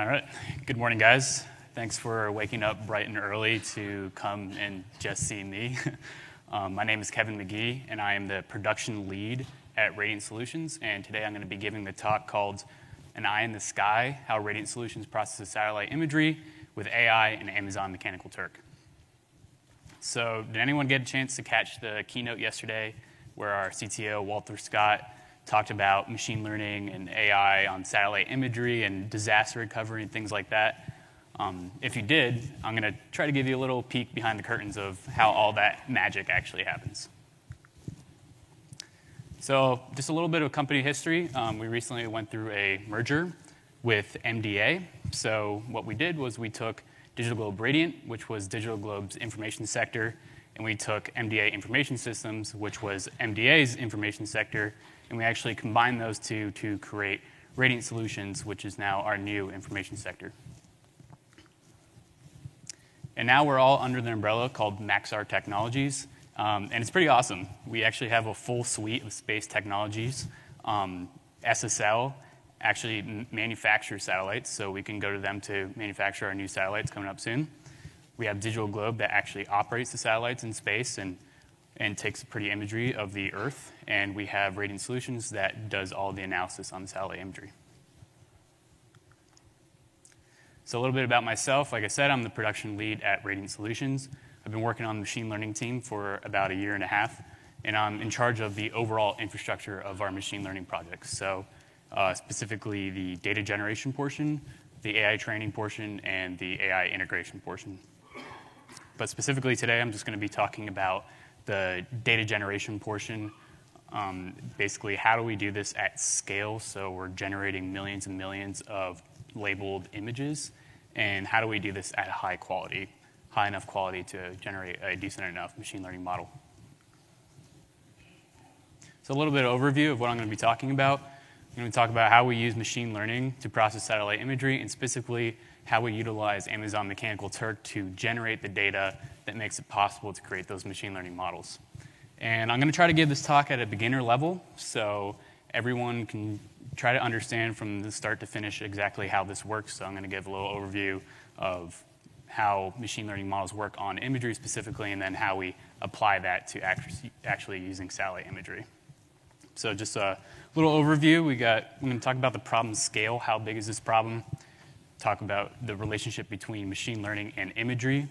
All right. Good morning, guys. Thanks for waking up bright and early to come and just see me. um, my name is Kevin McGee, and I am the production lead at Radiant Solutions. And today I'm going to be giving the talk called An Eye in the Sky How Radiant Solutions Processes Satellite Imagery with AI and Amazon Mechanical Turk. So, did anyone get a chance to catch the keynote yesterday where our CTO, Walter Scott, talked about machine learning and AI on satellite imagery and disaster recovery and things like that. Um, if you did, I'm going to try to give you a little peek behind the curtains of how all that magic actually happens. So, just a little bit of company history. Um, we recently went through a merger with MDA. So, what we did was we took Digital Globe Radiant, which was Digital Globe's information sector, and we took MDA Information Systems, which was MDA's information sector, and we actually combined those two to create Radiant Solutions, which is now our new information sector. And now we're all under the umbrella called Maxar Technologies, um, and it's pretty awesome. We actually have a full suite of space technologies. Um, SSL actually manufactures satellites, so we can go to them to manufacture our new satellites coming up soon. We have Digital Globe that actually operates the satellites in space and and takes pretty imagery of the Earth, and we have Radiant Solutions that does all the analysis on the satellite imagery. So, a little bit about myself. Like I said, I'm the production lead at Radiant Solutions. I've been working on the machine learning team for about a year and a half, and I'm in charge of the overall infrastructure of our machine learning projects. So, uh, specifically the data generation portion, the AI training portion, and the AI integration portion. But specifically today, I'm just going to be talking about the data generation portion. Um, basically, how do we do this at scale? So we're generating millions and millions of labeled images, and how do we do this at high quality, high enough quality to generate a decent enough machine learning model? So a little bit of overview of what I'm going to be talking about. I'm going to talk about how we use machine learning to process satellite imagery, and specifically how we utilize Amazon Mechanical Turk to generate the data that makes it possible to create those machine learning models. And I'm going to try to give this talk at a beginner level so everyone can try to understand from the start to finish exactly how this works. So I'm going to give a little overview of how machine learning models work on imagery specifically, and then how we apply that to actually using satellite imagery. So just a little overview. We got, I'm going to talk about the problem scale. How big is this problem? Talk about the relationship between machine learning and imagery.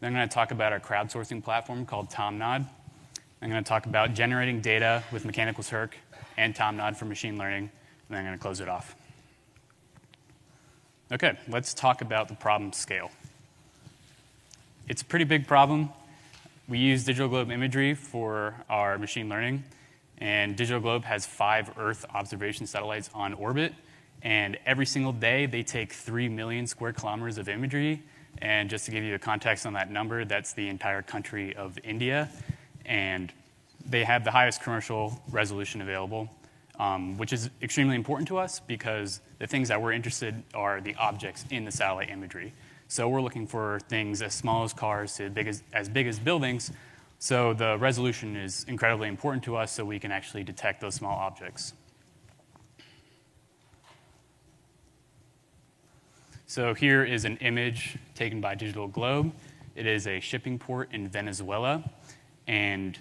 Then I'm going to talk about our crowdsourcing platform called TomNod. I'm going to talk about generating data with Mechanical Turk and TomNod for machine learning, and then I'm going to close it off. Okay, let's talk about the problem scale. It's a pretty big problem. We use Digital Globe imagery for our machine learning, and Digital Globe has five Earth observation satellites on orbit, and every single day they take 3 million square kilometers of imagery and just to give you a context on that number, that's the entire country of India. And they have the highest commercial resolution available, um, which is extremely important to us because the things that we're interested are the objects in the satellite imagery. So we're looking for things as small as cars to big as, as big as buildings. So the resolution is incredibly important to us so we can actually detect those small objects. So here is an image taken by Digital Globe. It is a shipping port in Venezuela. And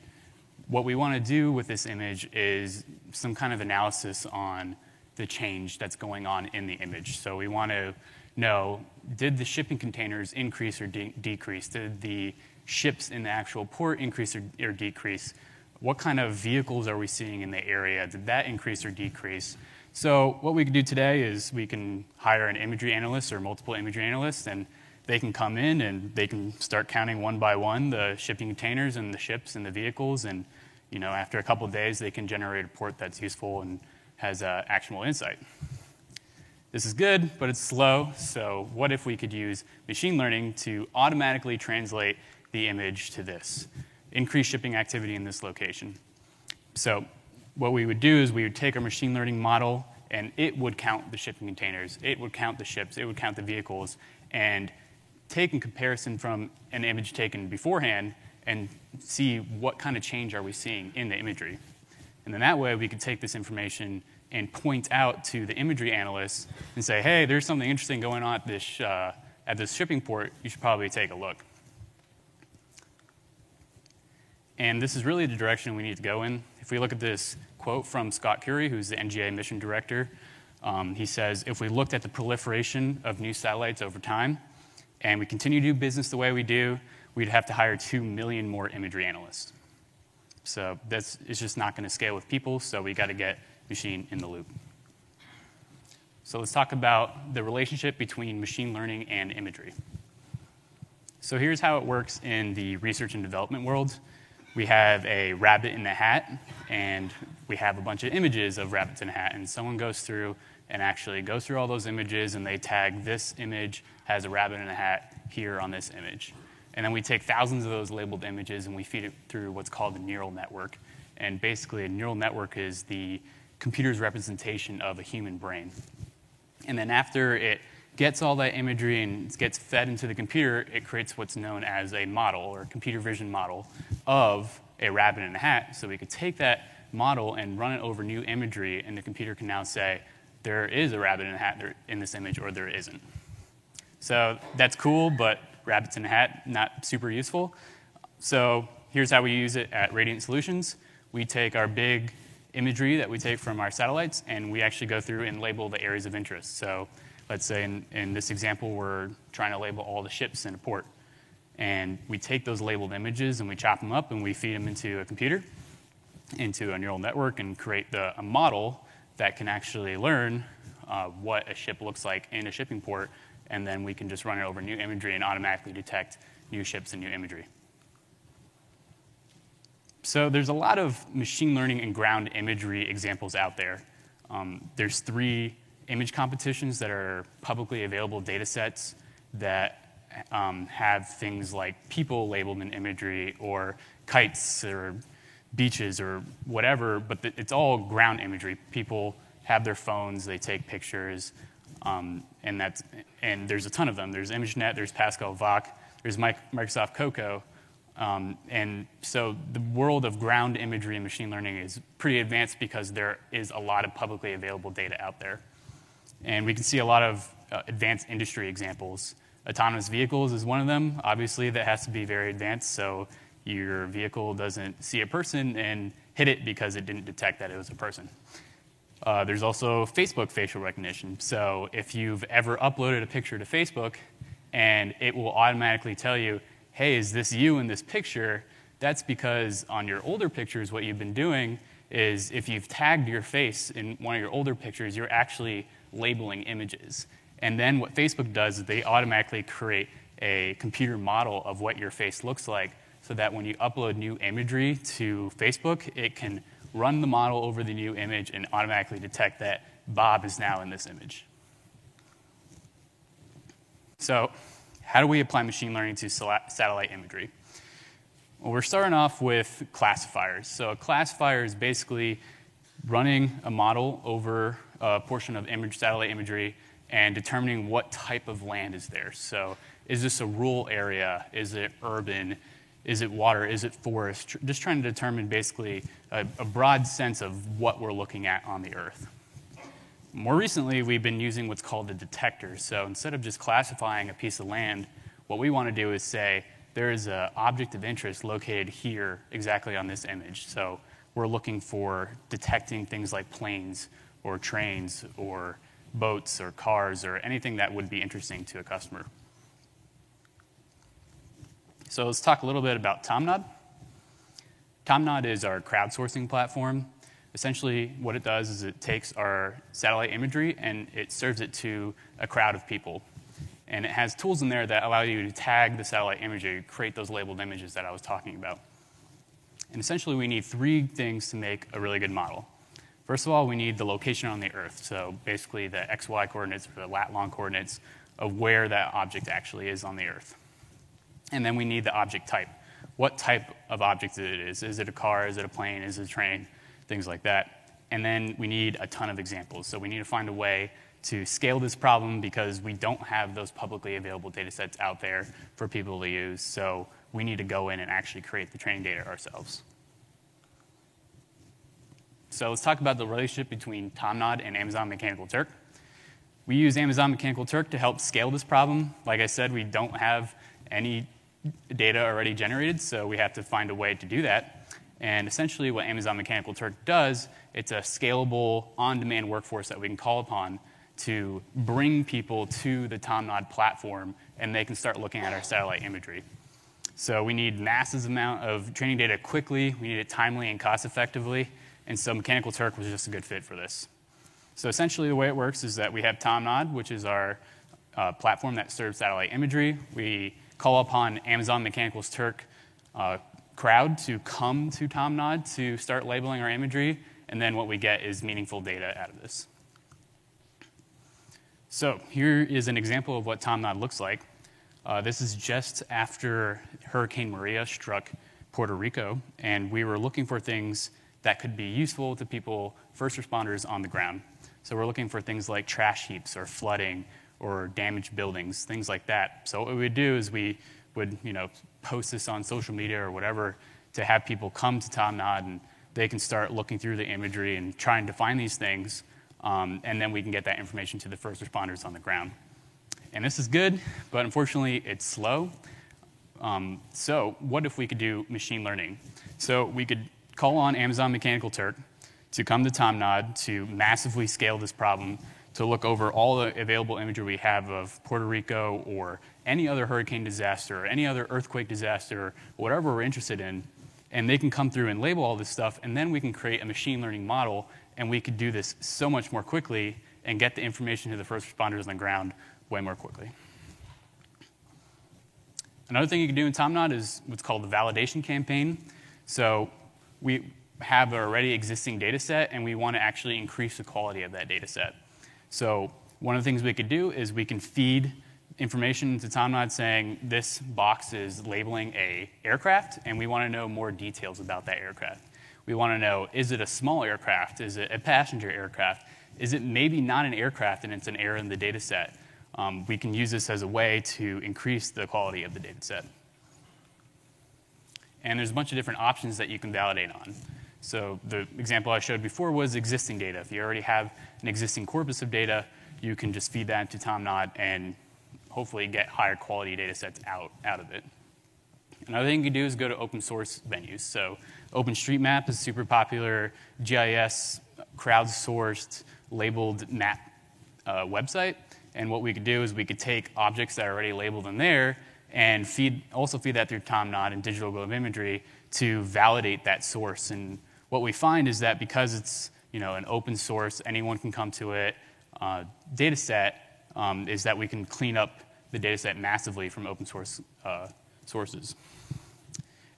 what we want to do with this image is some kind of analysis on the change that's going on in the image. So we want to know did the shipping containers increase or de- decrease? Did the ships in the actual port increase or, or decrease? What kind of vehicles are we seeing in the area? Did that increase or decrease? So what we can do today is we can hire an imagery analyst or multiple imagery analysts, and they can come in and they can start counting one by one the shipping containers and the ships and the vehicles, and you know after a couple days they can generate a report that's useful and has uh, actionable insight. This is good, but it's slow. So what if we could use machine learning to automatically translate the image to this? Increase shipping activity in this location. So what we would do is we would take our machine learning model and it would count the shipping containers, it would count the ships, it would count the vehicles, and take in comparison from an image taken beforehand and see what kind of change are we seeing in the imagery. And then that way we could take this information and point out to the imagery analysts and say, hey, there's something interesting going on at this, uh, at this shipping port. You should probably take a look. And this is really the direction we need to go in. If we look at this quote from Scott Curry, who's the NGA mission director, um, he says, if we looked at the proliferation of new satellites over time and we continue to do business the way we do, we'd have to hire 2 million more imagery analysts. So that's it's just not going to scale with people, so we got to get machine in the loop. So let's talk about the relationship between machine learning and imagery. So here's how it works in the research and development world. We have a rabbit in the hat, and we have a bunch of images of rabbits in a hat, and someone goes through and actually goes through all those images and they tag this image has a rabbit in a hat here on this image. And then we take thousands of those labeled images and we feed it through what's called a neural network. And basically, a neural network is the computer's representation of a human brain. And then after it gets all that imagery and gets fed into the computer, it creates what's known as a model or a computer vision model of a rabbit in a hat. So we could take that model and run it over new imagery, and the computer can now say, there is a rabbit in a hat in this image or there isn't. So that's cool, but rabbits in a hat, not super useful. So here's how we use it at Radiant Solutions. We take our big imagery that we take from our satellites and we actually go through and label the areas of interest. So let's say in, in this example, we're trying to label all the ships in a port. And we take those labeled images and we chop them up and we feed them into a computer, into a neural network, and create the, a model that can actually learn uh, what a ship looks like in a shipping port, and then we can just run it over new imagery and automatically detect new ships and new imagery. So there's a lot of machine learning and ground imagery examples out there. Um, there's three image competitions that are publicly available data sets that um, have things like people labeled in imagery or kites or beaches or whatever, but it's all ground imagery. People have their phones, they take pictures, um, and, that's, and there's a ton of them. There's ImageNet, there's Pascal VOC, there's Microsoft COCO. Um, and so the world of ground imagery and machine learning is pretty advanced because there is a lot of publicly available data out there. And we can see a lot of uh, advanced industry examples. Autonomous vehicles is one of them. Obviously, that has to be very advanced. So your vehicle doesn't see a person and hit it because it didn't detect that it was a person. Uh, there's also Facebook facial recognition. So if you've ever uploaded a picture to Facebook and it will automatically tell you, hey, is this you in this picture? That's because on your older pictures, what you've been doing is if you've tagged your face in one of your older pictures, you're actually labeling images. And then what Facebook does is they automatically create a computer model of what your face looks like so that when you upload new imagery to Facebook, it can run the model over the new image and automatically detect that Bob is now in this image. So, how do we apply machine learning to satellite imagery? Well, we're starting off with classifiers. So, a classifier is basically running a model over a portion of image, satellite imagery and determining what type of land is there. So, is this a rural area? Is it urban? Is it water? Is it forest? Just trying to determine basically a, a, broad sense of what we're looking at on the Earth. More recently, we've been using what's called a detector. So instead of just classifying a piece of land, what we want to do is say there is an object of interest located here exactly on this image. So we're looking for detecting things like planes or trains or boats or cars or anything that would be interesting to a customer. So let's talk a little bit about Tomnod. Tomnod is our crowdsourcing platform. Essentially, what it does is it takes our satellite imagery and it serves it to a crowd of people. And it has tools in there that allow you to tag the satellite imagery, create those labeled images that I was talking about. And essentially, we need three things to make a really good model. First of all, we need the location on the Earth. So basically, the XY coordinates or the lat long coordinates of where that object actually is on the Earth. And then we need the object type. What type of object is it is? Is it a car? Is it a plane? Is it a train? Things like that. And then we need a ton of examples. So we need to find a way to scale this problem because we don't have those publicly available data sets out there for people to use. So we need to go in and actually create the training data ourselves. So let's talk about the relationship between Tomnod and Amazon Mechanical Turk. We use Amazon Mechanical Turk to help scale this problem. Like I said, we don't have any data already generated, so we have to find a way to do that. And essentially, what Amazon Mechanical Turk does, it's a scalable, on-demand workforce that we can call upon to bring people to the Tomnod platform, and they can start looking at our satellite imagery. So we need massive amount of training data quickly. We need it timely and cost effectively. And so Mechanical Turk was just a good fit for this. So essentially, the way it works is that we have Tomnod, which is our uh, platform that serves satellite imagery. We call upon Amazon Mechanical Turk uh, crowd to come to Tomnod to start labeling our imagery, and then what we get is meaningful data out of this. So here is an example of what Tomnod looks like. Uh, this is just after Hurricane Maria struck Puerto Rico, and we were looking for things that could be useful to people, first responders on the ground. So we're looking for things like trash heaps or flooding or damaged buildings, things like that. So what we would do is we would, you know, post this on social media or whatever to have people come to Tomnod and they can start looking through the imagery and trying to find these things, um, and then we can get that information to the first responders on the ground. And this is good, but unfortunately, it's slow. Um, so, what if we could do machine learning? So, we could call on Amazon Mechanical Turk to come to Tomnod to massively scale this problem, to look over all the available imagery we have of Puerto Rico or any other hurricane disaster or any other earthquake disaster, whatever we're interested in, and they can come through and label all this stuff, and then we can create a machine learning model, and we could do this so much more quickly and get the information to the first responders on the ground way more quickly. Another thing you can do in Tomnod is what's called the validation campaign. So we have an already existing data set and we want to actually increase the quality of that data set. So one of the things we could do is we can feed information to Tomnod saying this box is labeling a aircraft and we want to know more details about that aircraft. We want to know is it a small aircraft? Is it a passenger aircraft? Is it maybe not an aircraft and it's an error in the data set? Um, we can use this as a way to increase the quality of the data set. And there's a bunch of different options that you can validate on. So the example I showed before was existing data. If you already have an existing corpus of data, you can just feed that into Tomnod and hopefully get higher quality data sets out, out of it. Another thing you can do is go to open source venues. So OpenStreetMap is super popular GIS crowdsourced labeled map uh, website. And what we could do is we could take objects that are already labeled in there and feed, also feed that through Tomnod and digital globe imagery to validate that source. And what we find is that because it's you know, an open source, anyone can come to it, uh, data set, um, is that we can clean up the data set massively from open source uh, sources.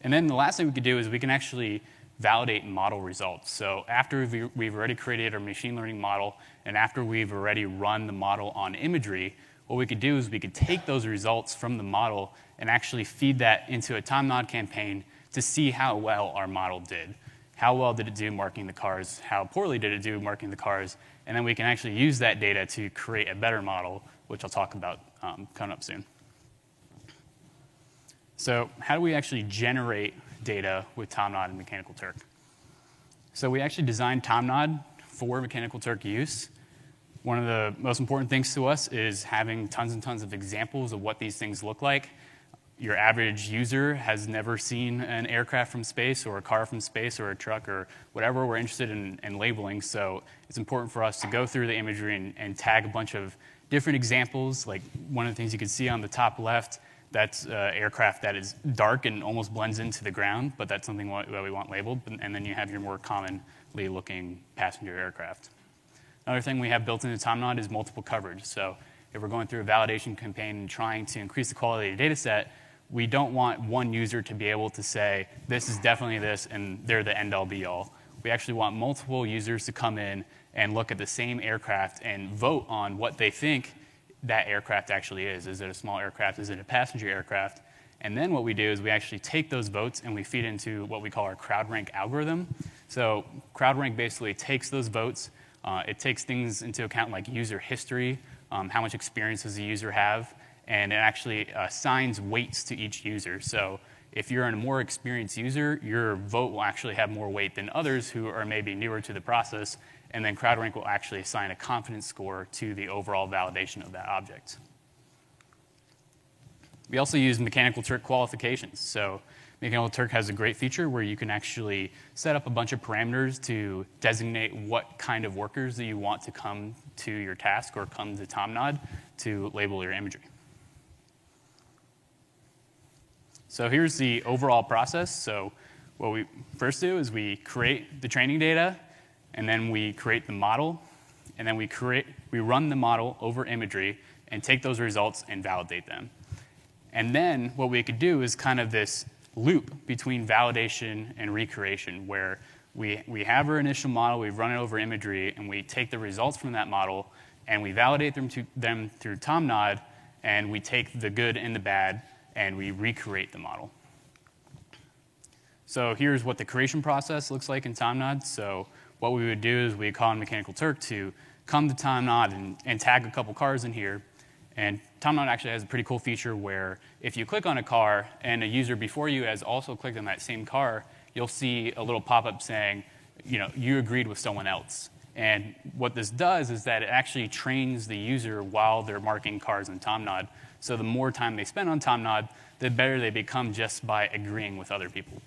And then the last thing we could do is we can actually validate model results. So after we've already created our machine learning model and after we've already run the model on imagery, what we could do is we could take those results from the model and actually feed that into a Tomnod campaign to see how well our model did. How well did it do marking the cars? How poorly did it do marking the cars? And then we can actually use that data to create a better model, which I'll talk about um, coming up soon. So, how do we actually generate data with Tomnod and Mechanical Turk? So, we actually designed Tomnod for Mechanical Turk use. One of the most important things to us is having tons and tons of examples of what these things look like. Your average user has never seen an aircraft from space or a car from space or a truck or whatever we're interested in, in labeling. So it's important for us to go through the imagery and, and tag a bunch of different examples. Like one of the things you can see on the top left, that's uh, aircraft that is dark and almost blends into the ground, but that's something that we want labeled. And then you have your more commonly looking passenger aircraft. Another thing we have built into Tomnod is multiple coverage. So if we're going through a validation campaign and trying to increase the quality of the data set, we don't want one user to be able to say, this is definitely this, and they're the end all be all. We actually want multiple users to come in and look at the same aircraft and vote on what they think that aircraft actually is. Is it a small aircraft? Is it a passenger aircraft? And then what we do is we actually take those votes and we feed into what we call our CrowdRank algorithm. So CrowdRank basically takes those votes uh, it takes things into account like user history, um, how much experience does the user have, and it actually assigns weights to each user. So if you're a more experienced user, your vote will actually have more weight than others who are maybe newer to the process, and then CrowdRank will actually assign a confidence score to the overall validation of that object. We also use Mechanical Turk qualifications. So Mechanical Turk has a great feature where you can actually set up a bunch of parameters to designate what kind of workers that you want to come to your task or come to Tomnod to label your imagery. So here's the overall process. So what we first do is we create the training data, and then we create the model, and then we create we run the model over imagery and take those results and validate them. And then what we could do is kind of this loop between validation and recreation where we, we have our initial model, we've run it over imagery, and we take the results from that model and we validate them, to, them through Tomnod, and we take the good and the bad and we recreate the model. So here's what the creation process looks like in Tomnod. So what we would do is we call on Mechanical Turk to come to Tomnod and, and tag a couple cars in here and Tomnod actually has a pretty cool feature where if you click on a car and a user before you has also clicked on that same car, you'll see a little pop-up saying, you know, you agreed with someone else. And what this does is that it actually trains the user while they're marking cars in Tomnod. So the more time they spend on Tomnod, the better they become just by agreeing with other people.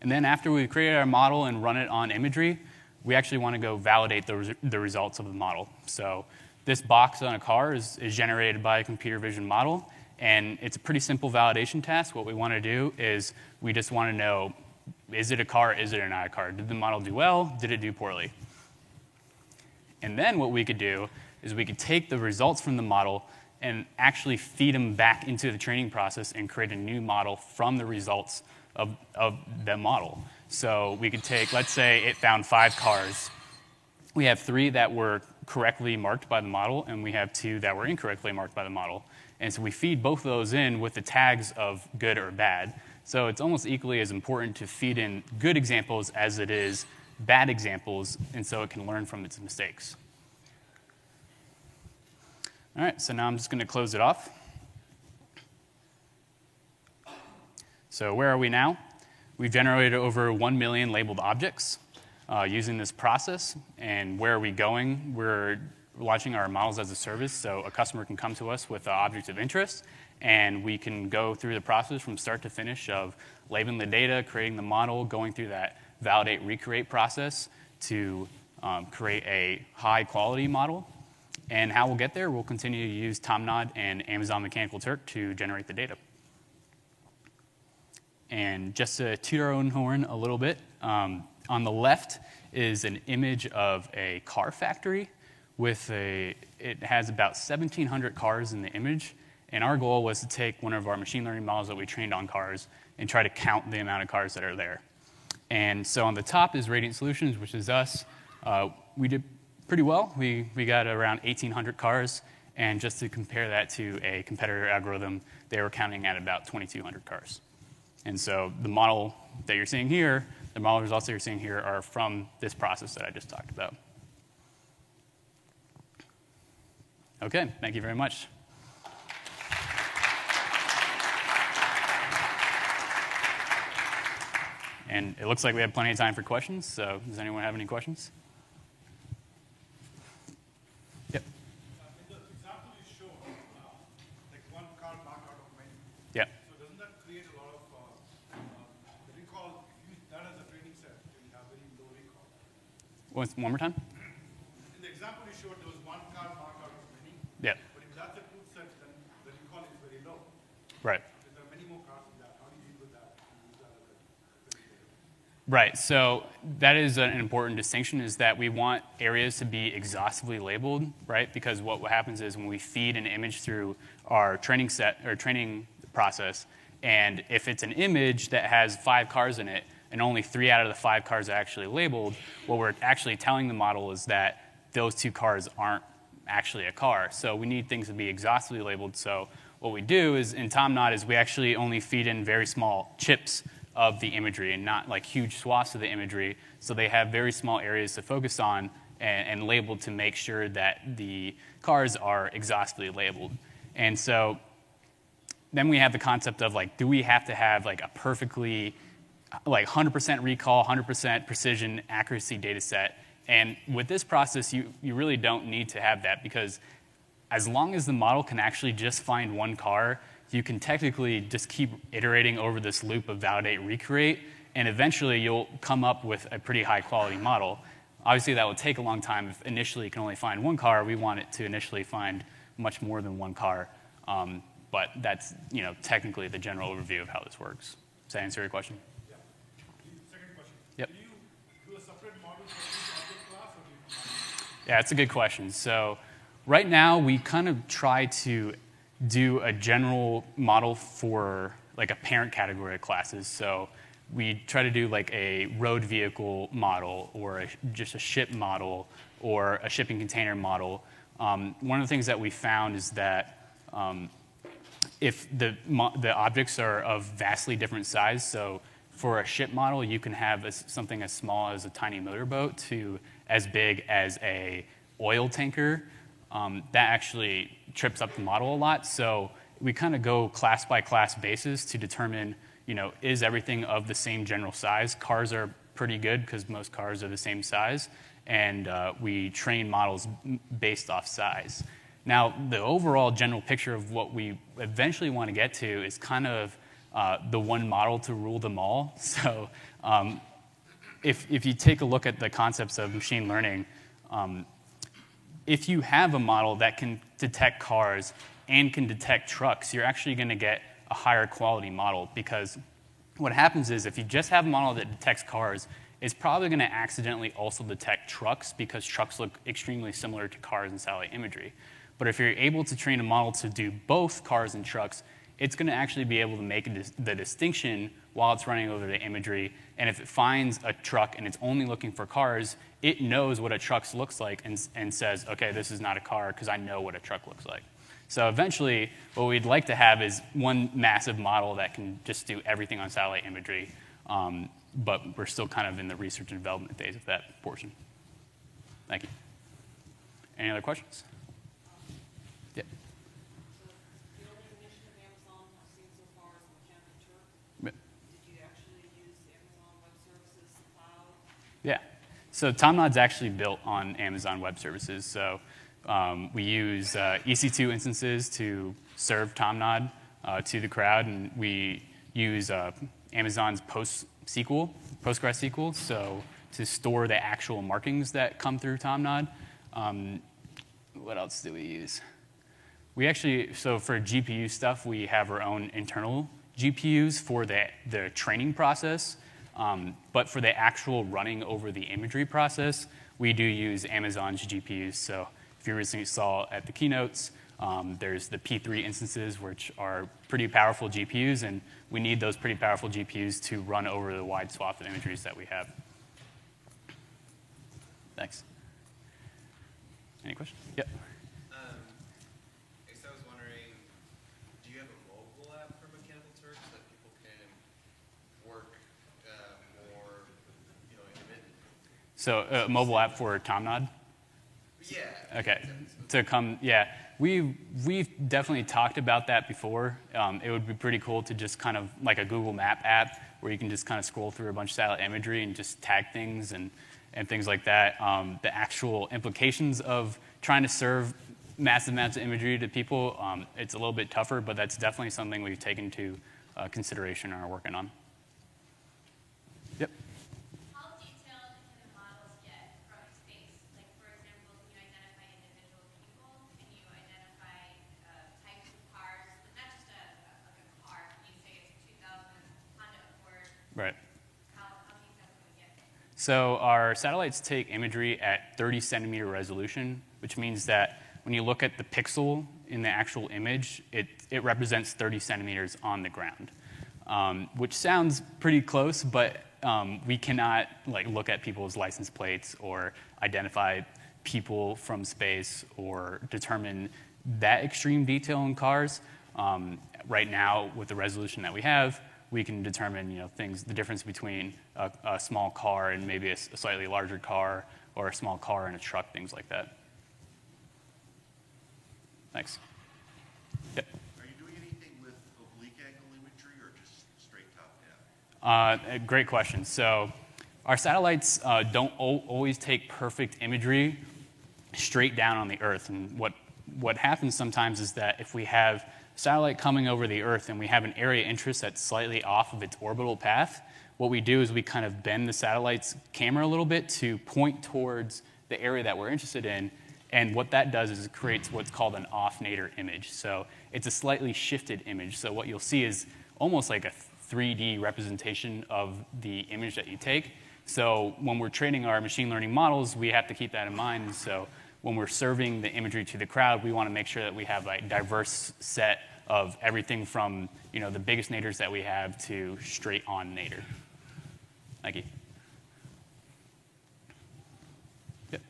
And then after we've created our model and run it on imagery, we actually want to go validate the, res- the results of the model. So this box on a car is, is generated by a computer vision model, and it's a pretty simple validation task. What we want to do is we just want to know is it a car, is it not a car? Did the model do well? Did it do poorly? And then what we could do is we could take the results from the model and actually feed them back into the training process and create a new model from the results of, of the model. So we could take, let's say it found five cars. We have three that were correctly marked by the model, and we have two that were incorrectly marked by the model. And so we feed both of those in with the tags of good or bad. So it's almost equally as important to feed in good examples as it is bad examples, and so it can learn from its mistakes. All right, so now I'm just going to close it off. So where are we now? We've generated over 1 million labeled objects uh, using this process. And where are we going? We're launching our models as a service, so a customer can come to us with an object of interest, and we can go through the process from start to finish of labeling the data, creating the model, going through that validate, recreate process to um, create a high quality model. And how we'll get there, we'll continue to use Tomnod and Amazon Mechanical Turk to generate the data. And just to toot our own horn a little bit, um, on the left is an image of a car factory with a, it has about 1,700 cars in the image. And our goal was to take one of our machine learning models that we trained on cars and try to count the amount of cars that are there. And so on the top is Radiant Solutions, which is us. Uh, we did pretty well. We, we got around 1,800 cars. And just to compare that to a competitor algorithm, they were counting at about 2,200 cars. And so the model that you're seeing here, the model results that you're seeing here are from this process that I just talked about. Okay, thank you very much. And it looks like we have plenty of time for questions, so does anyone have any questions? One more time? In the example you showed, there was one car out of many. Yeah. But if that's a set, then the recall is very low. Right. If there are many more cars than that, how do you deal with that? Right. So that is an important distinction is that we want areas to be exhaustively labeled, right? Because what happens is when we feed an image through our training set or training process, and if it's an image that has five cars in it, and only three out of the five cars are actually labeled, what we're actually telling the model is that those two cars aren't actually a car. So we need things to be exhaustively labeled. So what we do is in Tomnod is we actually only feed in very small chips of the imagery and not like huge swaths of the imagery. So they have very small areas to focus on and, and labeled to make sure that the cars are exhaustively labeled. And so then we have the concept of like, do we have to have like a perfectly, like 100% recall, 100% precision accuracy data set? And with this process, you, you really don't need to have that because as long as the model can actually just find one car, you can technically just keep iterating over this loop of validate, recreate, and eventually you'll come up with a pretty high quality model. Obviously, that will take a long time. If initially you can only find one car, we want it to initially find much more than one car. Um, but that's you know technically the general overview of how this works. Does that answer your question? Yeah. Second question. Yep. Do you do a separate model for each object class or do you Yeah, it's a good question. So right now we kind of try to do a general model for like a parent category of classes. So we try to do like a road vehicle model or a, just a ship model or a shipping container model. Um, one of the things that we found is that um, if the, the objects are of vastly different size, so for a ship model, you can have a, something as small as a tiny motorboat to as big as a oil tanker. Um, that actually trips up the model a lot. So we kind of go class by class basis to determine, you know, is everything of the same general size? Cars are pretty good because most cars are the same size, and uh, we train models based off size. Now, the overall general picture of what we eventually want to get to is kind of uh, the one model to rule them all. So, um, if, if you take a look at the concepts of machine learning, um, if you have a model that can detect cars and can detect trucks, you're actually going to get a higher quality model because what happens is if you just have a model that detects cars, it's probably going to accidentally also detect trucks because trucks look extremely similar to cars in satellite imagery. But if you're able to train a model to do both cars and trucks, it's going to actually be able to make the distinction while it's running over the imagery. And if it finds a truck and it's only looking for cars, it knows what a truck looks like and, and says, okay, this is not a car because I know what a truck looks like. So eventually, what we'd like to have is one massive model that can just do everything on satellite imagery. Um, but we're still kind of in the research and development phase of that portion. Thank you. Any other questions? Yeah. The only initiative Amazon has seen so far is Mechanical Turk. Yep. Did you actually use Amazon Web Services cloud? Yeah. So TomNod's actually built on Amazon Web Services. So um, we use uh, EC2 instances to serve TomNod uh, to the crowd, and we use uh, Amazon's PostSQL, PostgreSQL, so to store the actual markings that come through TomNod. Um, what else do we use? We actually, so for GPU stuff, we have our own internal GPUs for the, the training process. Um, but for the actual running over the imagery process, we do use Amazon's GPUs. So if you recently saw at the keynotes, um, there's the P3 instances, which are pretty powerful GPUs, and we need those pretty powerful GPUs to run over the wide swath of imageries that we have. Thanks. Any questions? Yep. Um, I guess I was wondering, do you have a mobile app for Mechanical Turk so that people can work uh, more, you know, intermittent? So a uh, mobile app for TomNod? Yeah. Okay. To come, yeah. We we've definitely talked about that before. Um, it would be pretty cool to just kind of like a Google Map app where you can just kind of scroll through a bunch of satellite imagery and just tag things and and things like that. Um, the actual implications of trying to serve massive amounts of imagery to people, um, it's a little bit tougher, but that's definitely something we've taken into uh, consideration and are working on. Yep. How detailed can the models get from space? Like, for example, can you identify individual people? Can you identify uh, types of cars? But not just a, a, like a car. Can you say it's a 2000 Honda Accord? Right. How, how detailed can we get? So our satellites take imagery at 30 centimeter resolution, which means that when you look at the pixel in the actual image, it, it represents 30 centimeters on the ground, um, which sounds pretty close, but um, we cannot like look at people's license plates or identify people from space or determine that extreme detail in cars. Um, right now, with the resolution that we have, we can determine you know, things, the difference between a, a small car and maybe a, a slightly larger car or a small car and a truck, things like that. Thanks. Yep. Are you doing anything with oblique angle imagery or just straight top? Uh, eh, great question. So our satellites uh, don't o- always take perfect imagery straight down on the Earth. And what, what happens sometimes is that if we have satellite coming over the Earth and we have an area of interest that's slightly off of its orbital path, what we do is we kind of bend the satellite's camera a little bit to point towards the area that we're interested in. And what that does is it creates what's called an off nadir image. So it's a slightly shifted image. So what you'll see is almost like a 3D representation of the image that you take. So when we're training our machine learning models, we have to keep that in mind. So when we're serving the imagery to the crowd, we want to make sure that we have a diverse set of everything from you know the biggest nadirs that we have to straight on nadir. Thank you. Yep.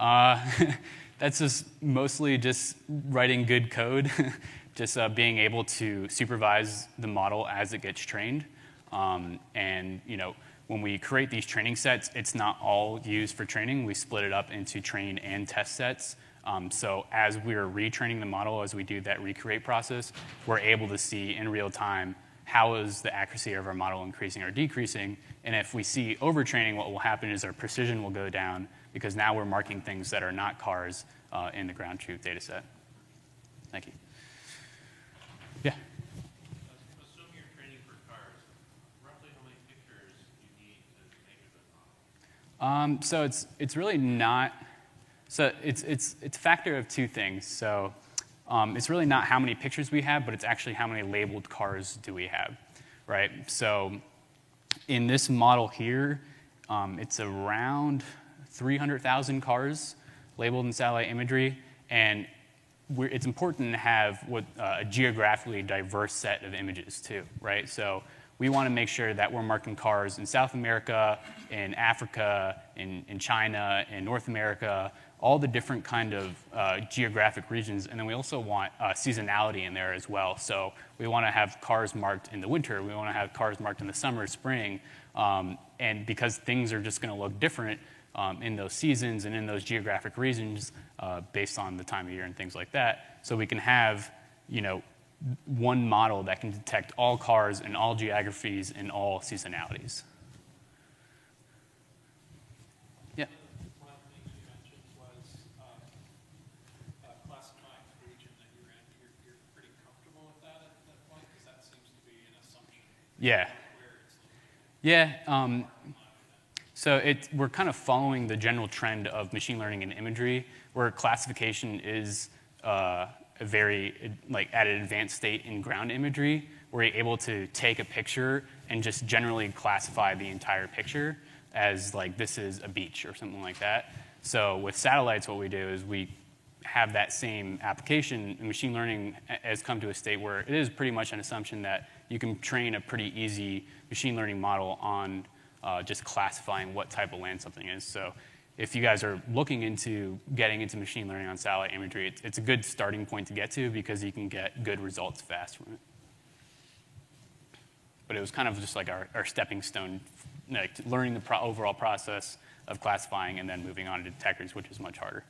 Uh, that's just mostly just writing good code, just uh, being able to supervise the model as it gets trained. Um, and you know, when we create these training sets, it's not all used for training. We split it up into train and test sets. Um, so as we're retraining the model, as we do that recreate process, we're able to see in real time how is the accuracy of our model increasing or decreasing. And if we see overtraining, what will happen is our precision will go down because now we're marking things that are not cars uh, in the ground truth data set. Thank you. Yeah. Assume you're training for cars, roughly how many pictures do you need to make a good model? Um, so it's it's really not. So it's it's it's a factor of two things. So um, it's really not how many pictures we have, but it's actually how many labeled cars do we have, right? So in this model here, um, it's around 300,000 cars labeled in satellite imagery, and it's important to have what, uh, a geographically diverse set of images too, right? So we want to make sure that we're marking cars in South America, in Africa, in, in China, in North America, all the different kind of uh, geographic regions. And then we also want uh, seasonality in there as well. So we want to have cars marked in the winter. We want to have cars marked in the summer, spring. Um, and because things are just going to look different um, in those seasons and in those geographic regions uh, based on the time of year and things like that. So we can have, you know, one model that can detect all cars in all geographies and all seasonalities. Yeah. One of the things you mentioned was um, uh, classifying the region that you're in. You're, you're pretty comfortable with that at that point, because that seems to be an assumption Yeah. where it's located. Yeah. Um, so it, we're kind of following the general trend of machine learning and imagery, where classification is uh, a very like at an advanced state in ground imagery, where you're able to take a picture and just generally classify the entire picture as like this is a beach or something like that. So with satellites, what we do is we have that same application. Machine learning has come to a state where it is pretty much an assumption that you can train a pretty easy machine learning model on uh, just classifying what type of land something is. So if you guys are looking into getting into machine learning on satellite imagery, it's, it's a good starting point to get to because you can get good results fast from it. But it was kind of just like our, our stepping stone, like learning the pro- overall process of classifying and then moving on to detectors, which is much harder.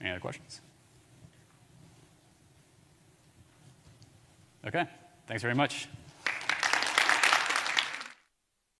Any other questions? Okay, thanks very much.